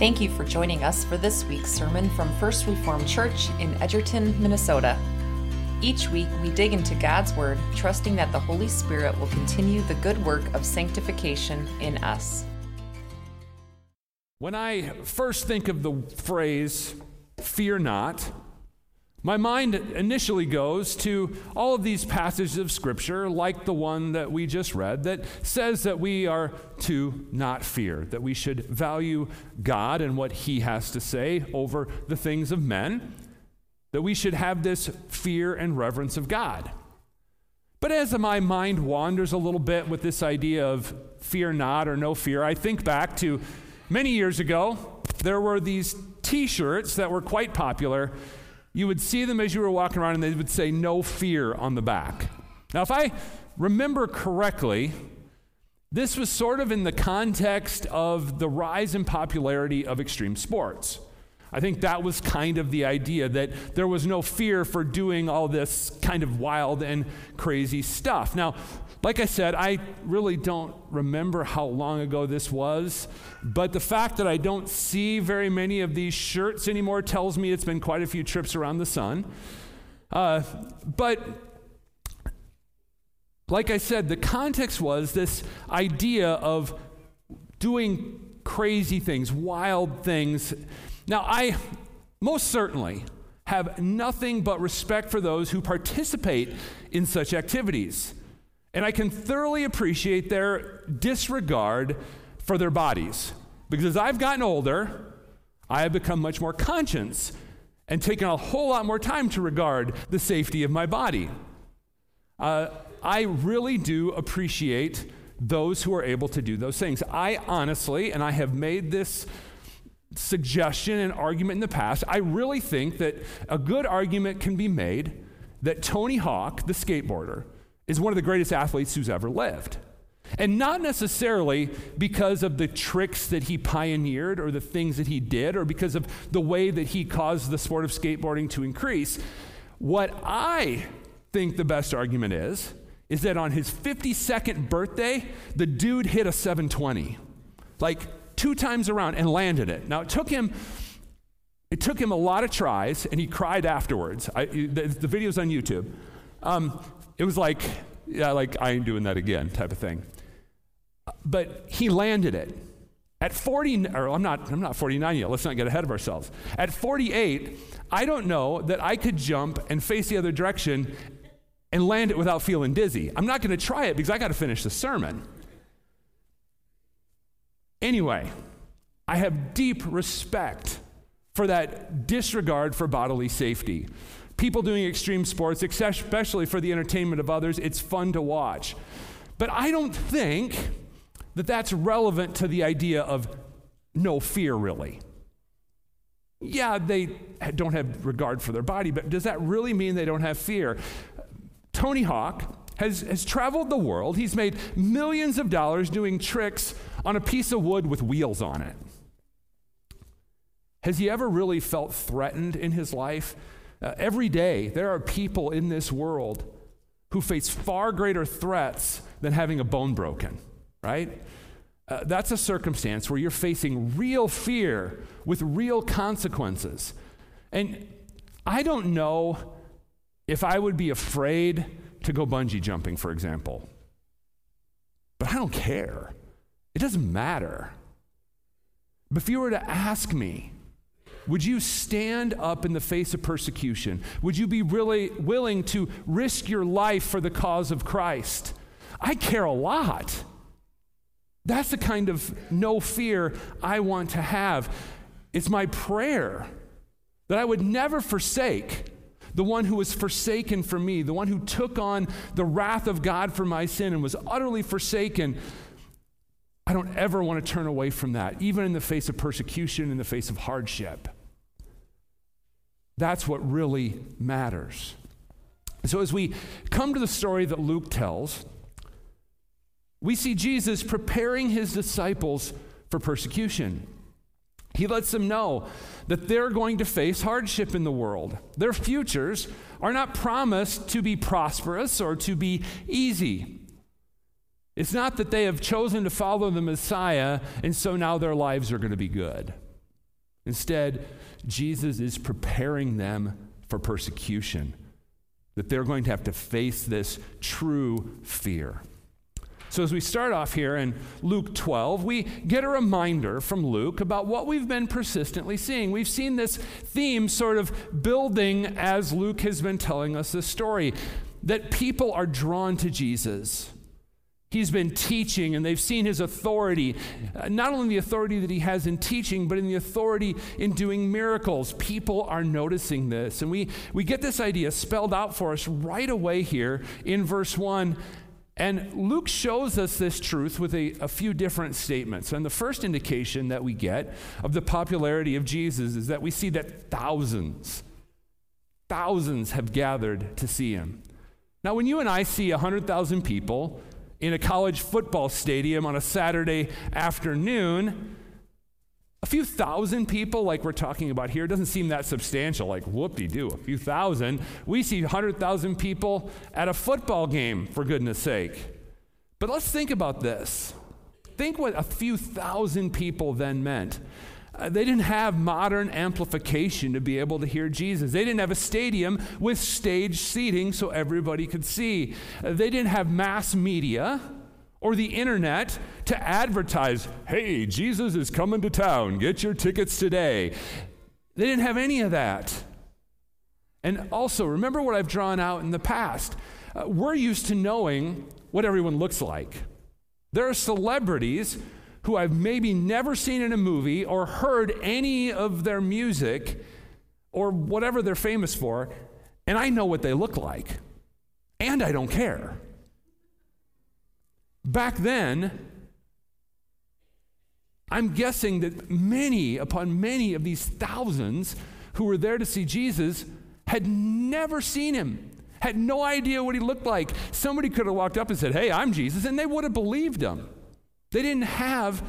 Thank you for joining us for this week's sermon from First Reformed Church in Edgerton, Minnesota. Each week, we dig into God's Word, trusting that the Holy Spirit will continue the good work of sanctification in us. When I first think of the phrase, fear not, my mind initially goes to all of these passages of Scripture, like the one that we just read, that says that we are to not fear, that we should value God and what He has to say over the things of men, that we should have this fear and reverence of God. But as my mind wanders a little bit with this idea of fear not or no fear, I think back to many years ago, there were these t shirts that were quite popular you would see them as you were walking around and they would say no fear on the back. Now, if I remember correctly, this was sort of in the context of the rise in popularity of extreme sports. I think that was kind of the idea that there was no fear for doing all this kind of wild and crazy stuff. Now, like I said, I really don't remember how long ago this was, but the fact that I don't see very many of these shirts anymore tells me it's been quite a few trips around the sun. Uh, but like I said, the context was this idea of doing crazy things, wild things. Now, I most certainly have nothing but respect for those who participate in such activities. And I can thoroughly appreciate their disregard for their bodies. Because as I've gotten older, I have become much more conscious and taken a whole lot more time to regard the safety of my body. Uh, I really do appreciate those who are able to do those things. I honestly, and I have made this suggestion and argument in the past, I really think that a good argument can be made that Tony Hawk, the skateboarder, is one of the greatest athletes who's ever lived. And not necessarily because of the tricks that he pioneered or the things that he did or because of the way that he caused the sport of skateboarding to increase. What I think the best argument is, is that on his 52nd birthday, the dude hit a 720. Like two times around and landed it. Now it took him it took him a lot of tries and he cried afterwards. I, the, the video's on YouTube. Um, it was like, yeah, like, I ain't doing that again type of thing. But he landed it. At 40, or I'm not, I'm not 49 yet, let's not get ahead of ourselves. At 48, I don't know that I could jump and face the other direction and land it without feeling dizzy. I'm not going to try it because I got to finish the sermon. Anyway, I have deep respect for that disregard for bodily safety people doing extreme sports, especially for the entertainment of others, it's fun to watch. But I don't think that that's relevant to the idea of no fear, really. Yeah, they don't have regard for their body, but does that really mean they don't have fear? Tony Hawk has, has traveled the world. He's made millions of dollars doing tricks on a piece of wood with wheels on it. Has he ever really felt threatened in his life? Uh, every day, there are people in this world who face far greater threats than having a bone broken, right? Uh, that's a circumstance where you're facing real fear with real consequences. And I don't know if I would be afraid to go bungee jumping, for example. But I don't care. It doesn't matter. But if you were to ask me, would you stand up in the face of persecution? Would you be really willing to risk your life for the cause of Christ? I care a lot. That's the kind of no fear I want to have. It's my prayer that I would never forsake the one who was forsaken for me, the one who took on the wrath of God for my sin and was utterly forsaken. I don't ever want to turn away from that, even in the face of persecution, in the face of hardship. That's what really matters. So, as we come to the story that Luke tells, we see Jesus preparing his disciples for persecution. He lets them know that they're going to face hardship in the world. Their futures are not promised to be prosperous or to be easy. It's not that they have chosen to follow the Messiah and so now their lives are going to be good. Instead, Jesus is preparing them for persecution, that they're going to have to face this true fear. So, as we start off here in Luke 12, we get a reminder from Luke about what we've been persistently seeing. We've seen this theme sort of building as Luke has been telling us this story that people are drawn to Jesus. He's been teaching and they've seen his authority, uh, not only the authority that he has in teaching, but in the authority in doing miracles. People are noticing this. And we, we get this idea spelled out for us right away here in verse 1 and Luke shows us this truth with a, a, few different statements. And the first indication that we get of the popularity of Jesus is that we see that thousands, thousands have gathered to see him. Now, when you and I see 100,000 people in a college football stadium on a Saturday afternoon, a few thousand people, like we're talking about here, doesn't seem that substantial, like whoop de doo, a few thousand. We see 100,000 people at a football game, for goodness sake. But let's think about this. Think what a few thousand people then meant. Uh, they didn't have modern amplification to be able to hear Jesus. They didn't have a stadium with stage seating so everybody could see. Uh, they didn't have mass media or the internet to advertise, hey, Jesus is coming to town, get your tickets today. They didn't have any of that. And also, remember what I've drawn out in the past. Uh, we're used to knowing what everyone looks like. There are celebrities who I've maybe never seen in a movie or heard any of their music or whatever they're famous for, and I know what they look like. And I don't care. Back then, I'm guessing that many upon many of these thousands who were there to see Jesus had never seen him, had no idea what he looked like. Somebody could have walked up and said, Hey, I'm Jesus, and they would have believed him. They didn't have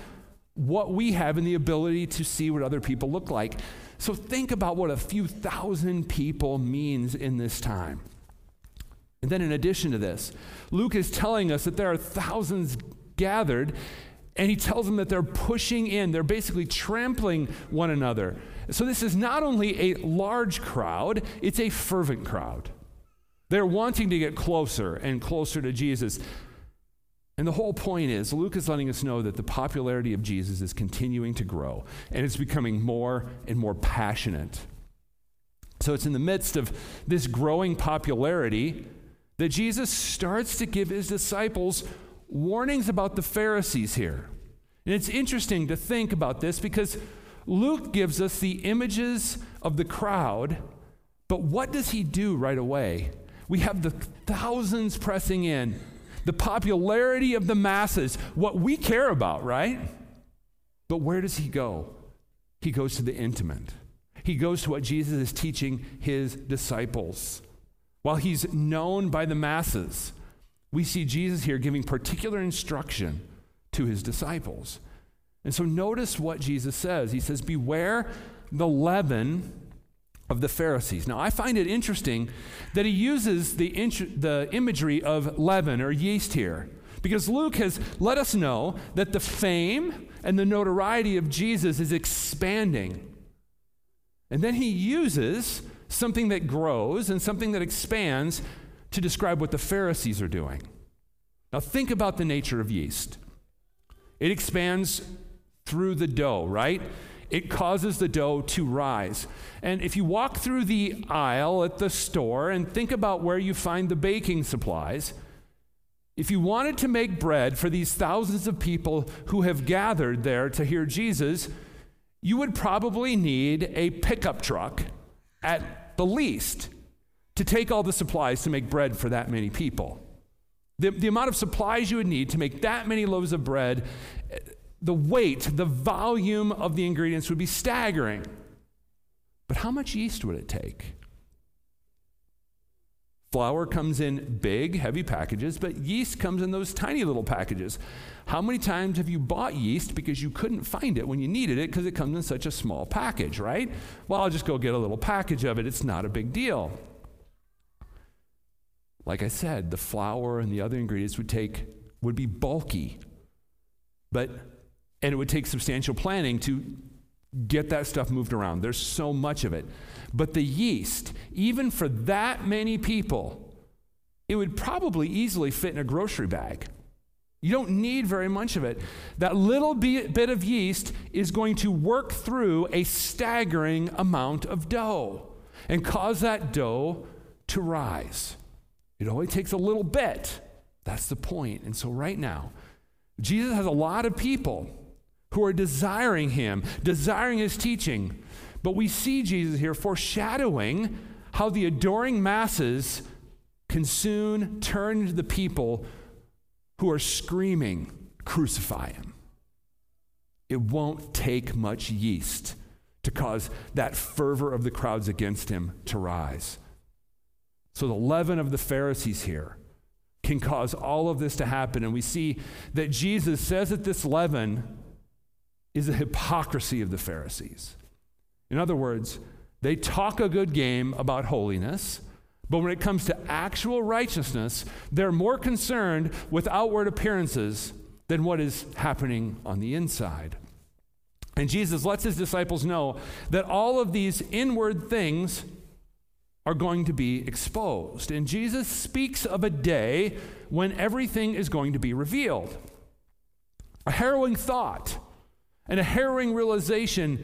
what we have in the ability to see what other people look like. So think about what a few thousand people means in this time. And then, in addition to this, Luke is telling us that there are thousands gathered, and he tells them that they're pushing in, they're basically trampling one another. So, this is not only a large crowd, it's a fervent crowd. They're wanting to get closer and closer to Jesus. And the whole point is, Luke is letting us know that the popularity of Jesus is continuing to grow, and it's becoming more and more passionate. So, it's in the midst of this growing popularity that Jesus starts to give his disciples warnings about the Pharisees here. And it's interesting to think about this because Luke gives us the images of the crowd, but what does he do right away? We have the thousands pressing in, the popularity of the masses, what we care about, right? But where does he go? He goes to the intimate. He goes to what Jesus is teaching his disciples. While he's known by the masses, we see Jesus here giving particular instruction to his disciples. And so notice what Jesus says. He says, Beware the leaven of the Pharisees. Now, I find it interesting that he uses the, int- the imagery of leaven or yeast here, because Luke has let us know that the fame and the notoriety of Jesus is expanding. And then he uses something that grows and something that expands to describe what the Pharisees are doing. Now, think about the nature of yeast it expands through the dough, right? It causes the dough to rise. And if you walk through the aisle at the store and think about where you find the baking supplies, if you wanted to make bread for these thousands of people who have gathered there to hear Jesus, you would probably need a pickup truck at the least, to take all the supplies to make bread for that many people. The, the amount of supplies you would need to make that many loaves of bread, the weight, the volume of the ingredients would be staggering. But how much yeast would it take? Flour comes in big, heavy packages, but yeast comes in those tiny little packages. How many times have you bought yeast because you couldn't find it when you needed it because it comes in such a small package, right? Well, I'll just go get a little package of it. It's not a big deal. Like I said, the flour and the other ingredients would take would be bulky. But and it would take substantial planning to get that stuff moved around. There's so much of it. But the yeast, even for that many people, it would probably easily fit in a grocery bag. You don't need very much of it. That little bit of yeast is going to work through a staggering amount of dough and cause that dough to rise. It only takes a little bit. That's the point. And so, right now, Jesus has a lot of people who are desiring him, desiring his teaching. But we see Jesus here foreshadowing how the adoring masses can soon turn to the people who are screaming, Crucify him. It won't take much yeast to cause that fervor of the crowds against him to rise. So the leaven of the Pharisees here can cause all of this to happen. And we see that Jesus says that this leaven is the hypocrisy of the Pharisees. In other words, they talk a good game about holiness, but when it comes to actual righteousness, they're more concerned with outward appearances than what is happening on the inside. And Jesus lets his disciples know that all of these inward things are going to be exposed. And Jesus speaks of a day when everything is going to be revealed. A harrowing thought and a harrowing realization.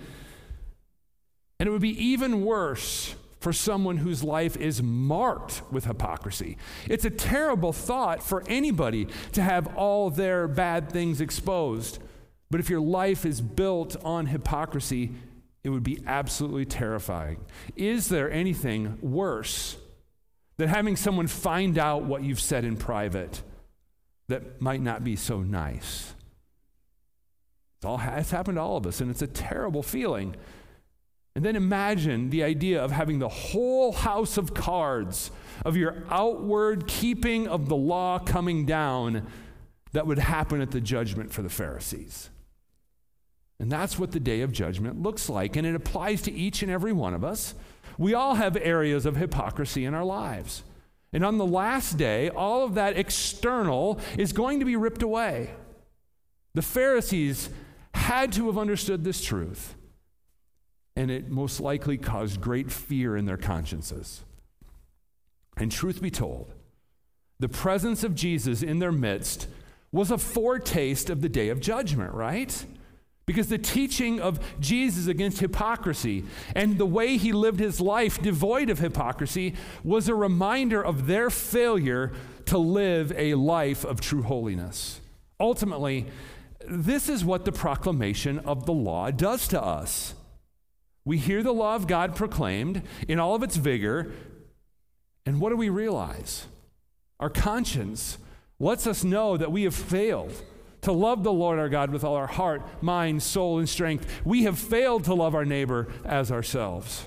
And it would be even worse for someone whose life is marked with hypocrisy. It's a terrible thought for anybody to have all their bad things exposed. But if your life is built on hypocrisy, it would be absolutely terrifying. Is there anything worse than having someone find out what you've said in private that might not be so nice? It's, all, it's happened to all of us, and it's a terrible feeling. And then imagine the idea of having the whole house of cards of your outward keeping of the law coming down that would happen at the judgment for the Pharisees. And that's what the day of judgment looks like. And it applies to each and every one of us. We all have areas of hypocrisy in our lives. And on the last day, all of that external is going to be ripped away. The Pharisees had to have understood this truth and it most likely caused great fear in their consciences. And truth be told, the presence of Jesus in their midst was a foretaste of the day of judgment, right? Because the teaching of Jesus against hypocrisy and the way he lived his life devoid of hypocrisy was a reminder of their failure to live a life of true holiness. Ultimately, this is what the proclamation of the law does to us. We hear the law of God proclaimed in all of its vigor, and what do we realize? Our conscience lets us know that we have failed to love the Lord our God with all our heart, mind, soul, and strength. We have failed to love our neighbor as ourselves.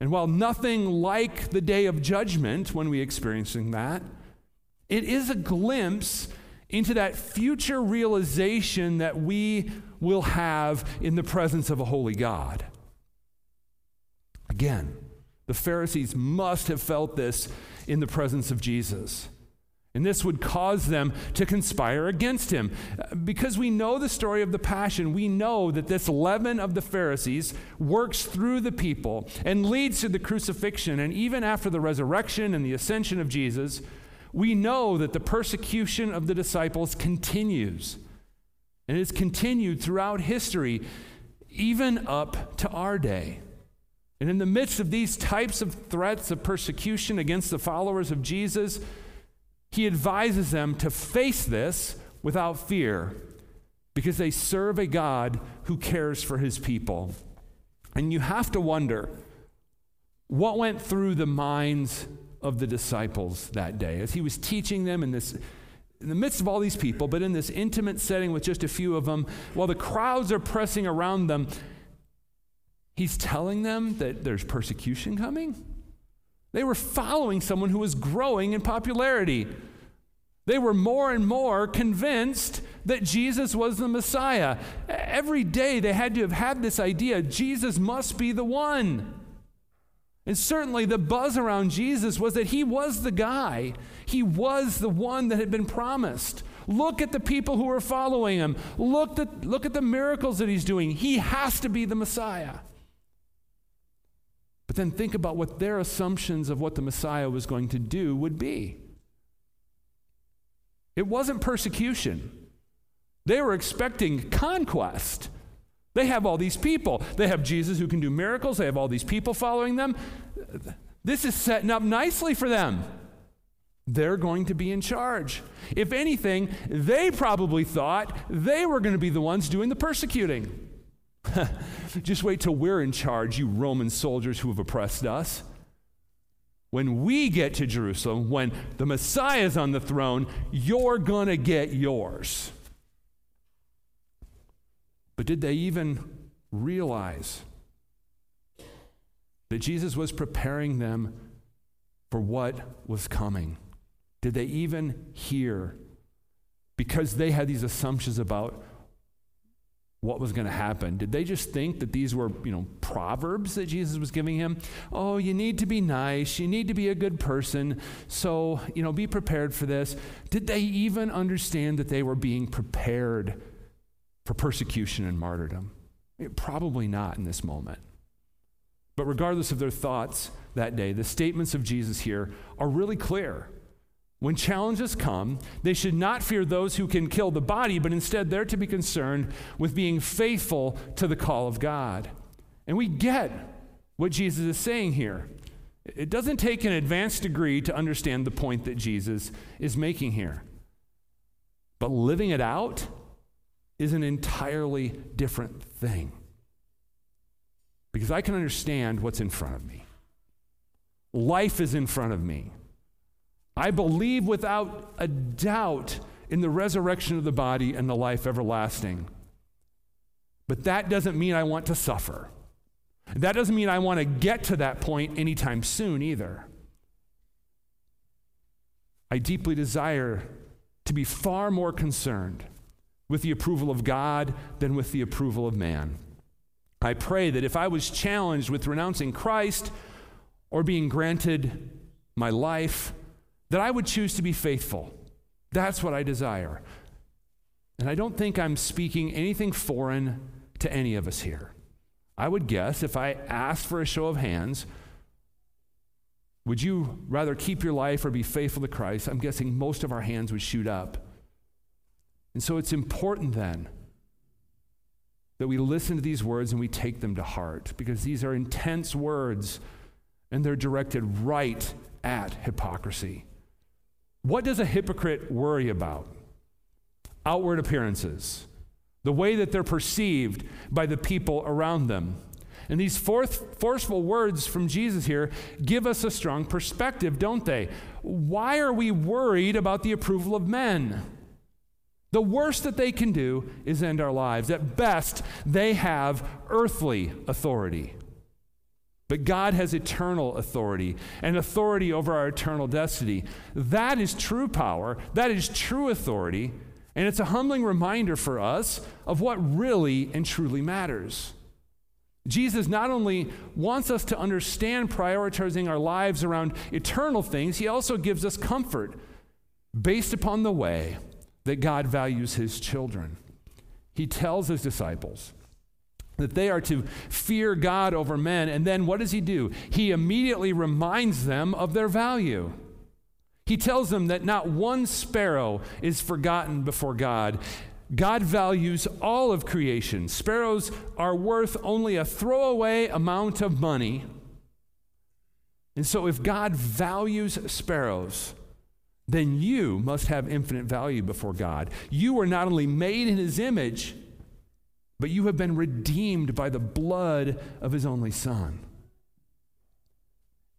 And while nothing like the day of judgment when we experiencing that, it is a glimpse into that future realization that we will have in the presence of a holy God. Again, the Pharisees must have felt this in the presence of Jesus. And this would cause them to conspire against him. Because we know the story of the Passion, we know that this leaven of the Pharisees works through the people and leads to the crucifixion. And even after the resurrection and the ascension of Jesus, we know that the persecution of the disciples continues. And it's continued throughout history, even up to our day. And in the midst of these types of threats of persecution against the followers of Jesus, he advises them to face this without fear because they serve a God who cares for his people. And you have to wonder what went through the minds of the disciples that day as he was teaching them in this in the midst of all these people, but in this intimate setting with just a few of them, while the crowds are pressing around them, He's telling them that there's persecution coming. They were following someone who was growing in popularity. They were more and more convinced that Jesus was the Messiah. Every day they had to have had this idea Jesus must be the one. And certainly the buzz around Jesus was that he was the guy, he was the one that had been promised. Look at the people who are following him. Look, at, look at the miracles that he's doing. He has to be the Messiah. But then think about what their assumptions of what the Messiah was going to do would be. It wasn't persecution, they were expecting conquest. They have all these people. They have Jesus who can do miracles. They have all these people following them. This is setting up nicely for them. They're going to be in charge. If anything, they probably thought they were going to be the ones doing the persecuting. Just wait till we're in charge, you Roman soldiers who have oppressed us. When we get to Jerusalem, when the Messiah is on the throne, you're going to get yours. But did they even realize that Jesus was preparing them for what was coming? Did they even hear? Because they had these assumptions about what was going to happen. Did they just think that these were, you know, proverbs that Jesus was giving him? Oh, you need to be nice, you need to be a good person, so, you know, be prepared for this. Did they even understand that they were being prepared for persecution and martyrdom? Probably not in this moment. But regardless of their thoughts that day, the statements of Jesus here are really clear. When challenges come, they should not fear those who can kill the body, but instead they're to be concerned with being faithful to the call of God. And we get what Jesus is saying here. It doesn't take an advanced degree to understand the point that Jesus is making here. But living it out is an entirely different thing. Because I can understand what's in front of me. Life is in front of me. I believe without a doubt in the resurrection of the body and the life everlasting. But that doesn't mean I want to suffer. That doesn't mean I want to get to that point anytime soon either. I deeply desire to be far more concerned with the approval of God than with the approval of man. I pray that if I was challenged with renouncing Christ or being granted my life, that I would choose to be faithful. That's what I desire. And I don't think I'm speaking anything foreign to any of us here. I would guess if I asked for a show of hands, would you rather keep your life or be faithful to Christ? I'm guessing most of our hands would shoot up. And so it's important then that we listen to these words and we take them to heart because these are intense words and they're directed right at hypocrisy. What does a hypocrite worry about? Outward appearances, the way that they're perceived by the people around them. And these forth, forceful words from Jesus here give us a strong perspective, don't they? Why are we worried about the approval of men? The worst that they can do is end our lives. At best, they have earthly authority. But God has eternal authority and authority over our eternal destiny. That is true power, that is true authority, and it's a humbling reminder for us of what really and truly matters. Jesus not only wants us to understand prioritizing our lives around eternal things, he also gives us comfort based upon the way that God values his children. He tells his disciples, that they are to fear God over men. And then what does he do? He immediately reminds them of their value. He tells them that not one sparrow is forgotten before God. God values all of creation. Sparrows are worth only a throwaway amount of money. And so, if God values sparrows, then you must have infinite value before God. You are not only made in his image, but you have been redeemed by the blood of his only Son.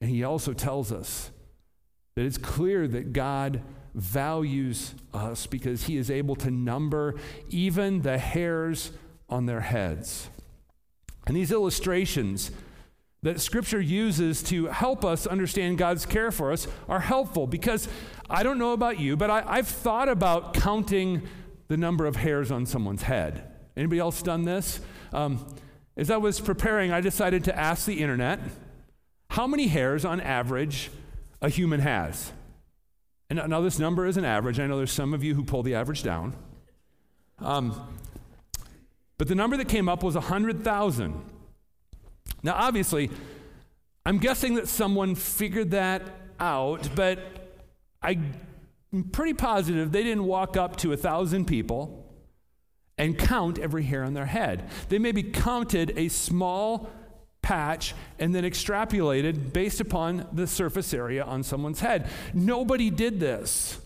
And he also tells us that it's clear that God values us because he is able to number even the hairs on their heads. And these illustrations that Scripture uses to help us understand God's care for us are helpful because I don't know about you, but I, have thought about counting the number of hairs on someone's head. Anybody else done this? Um, as I was preparing, I decided to ask the internet how many hairs on average a human has. And now this number is an average. I know there's some of you who pull the average down. Um, but the number that came up was 100,000. Now, obviously, I'm guessing that someone figured that out, but I'm pretty positive they didn't walk up to a thousand people and count every hair on their head. They maybe counted a small patch and then extrapolated based upon the surface area on someone's head. Nobody did this.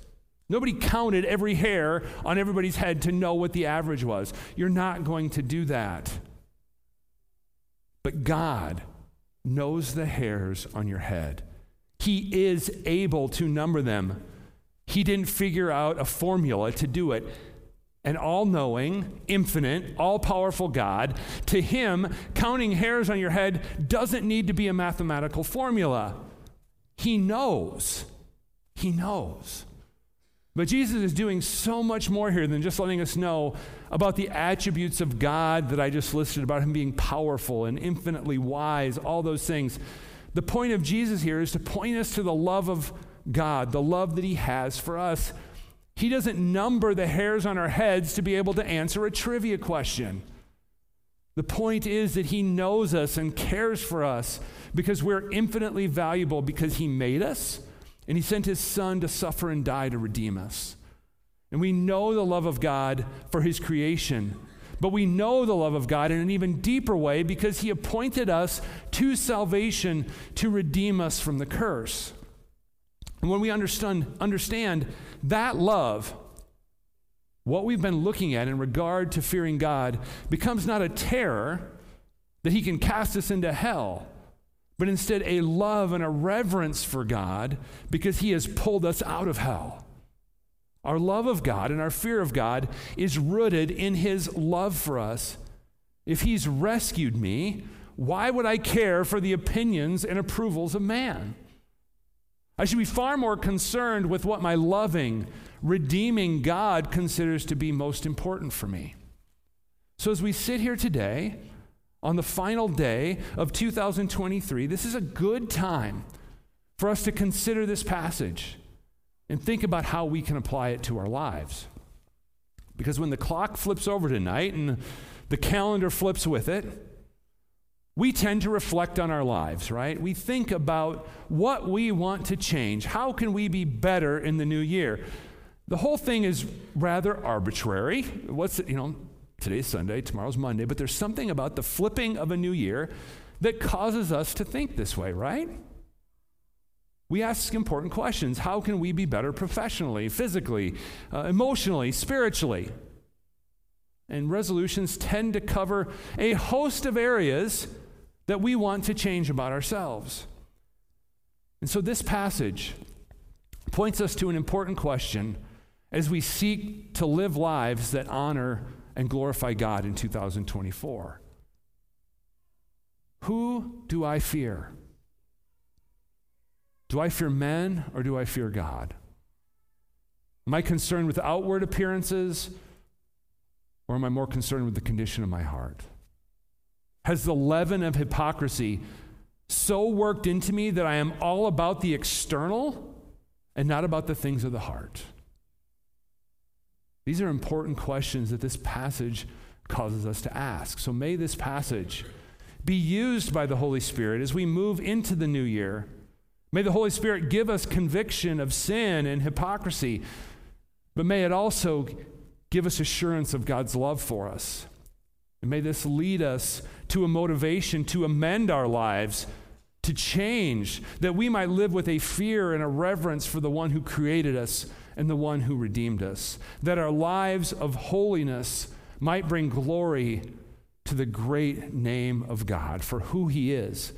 Nobody counted every hair on everybody's head to know what the average was. You're not going to do that. But God knows the hairs on your head. He is able to number them. He didn't figure out a formula to do it. An all knowing, infinite, all powerful God, to Him, counting hairs on your head doesn't need to be a mathematical formula. He knows. He knows. But Jesus is doing so much more here than just letting us know about the attributes of God that I just listed, about Him being powerful and infinitely wise, all those things. The point of Jesus here is to point us to the love of God, the love that He has for us. He doesn't number the hairs on our heads to be able to answer a trivia question. The point is that He knows us and cares for us because we're infinitely valuable because He made us and he sent his son to suffer and die to redeem us. And we know the love of God for his creation. But we know the love of God in an even deeper way because he appointed us to salvation to redeem us from the curse. And when we understand, understand that love, what we've been looking at in regard to fearing God becomes not a terror that he can cast us into hell but instead a love and a reverence for God because He has pulled us out of hell. Our love of God and our fear of God is rooted in His love for us. If He's rescued me, why would I care for the opinions and approvals of man? I should be far more concerned with what my loving, redeeming God considers to be most important for me. So as we sit here today, on the final day of 2023, this is a good time for us to consider this passage and think about how we can apply it to our lives. Because when the clock flips over tonight and the calendar flips with it, we tend to reflect on our lives, right? We think about what we want to change. How can we be better in the new year? The whole thing is rather arbitrary. What's, you know, Today's Sunday, tomorrow's Monday, but there's something about the flipping of a new year that causes us to think this way, right? We ask important questions. How can we be better professionally, physically, uh, emotionally, spiritually? And resolutions tend to cover a host of areas that we want to change about ourselves. And so this passage points us to an important question as we seek to live lives that honor and glorify God in 2024. Who do I fear? Do I fear men or do I fear God? Am I concerned with outward appearances or am I more concerned with the condition of my heart? Has the leaven of hypocrisy so worked into me that I am all about the external and not about the things of the heart? These are important questions that this passage causes us to ask. So may this passage be used by the Holy Spirit as we move into the new year. May the Holy Spirit give us conviction of sin and hypocrisy, but may it also give us assurance of God's love for us. And may this lead us to a motivation to amend our lives, to change, that we might live with a fear and a reverence for the one who created us and the one who redeemed us, that our lives of holiness might bring glory to the great name of God for who he is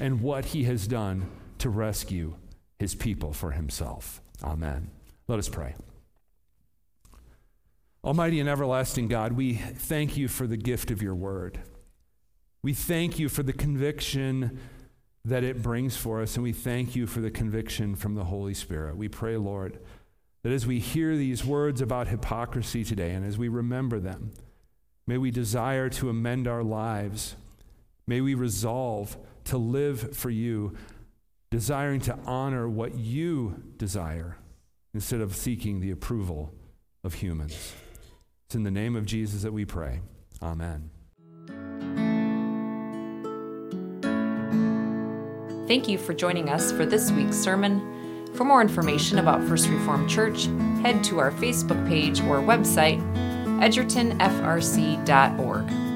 and what he has done to rescue his people for himself. Amen. Let us pray. Almighty and everlasting God, we thank you for the gift of your word. We thank you for the conviction that it brings for us, and we thank you for the conviction from the Holy Spirit. We pray, Lord, that as we hear these words about hypocrisy today and as we remember them, may we desire to amend our lives. May we resolve to live for you, desiring to honor what you desire instead of seeking the approval of humans. It's in the name of Jesus that we pray. Amen. Thank you for joining us for this week's sermon. For more information about First Reformed Church, head to our Facebook page or website, edgertonfrc.org.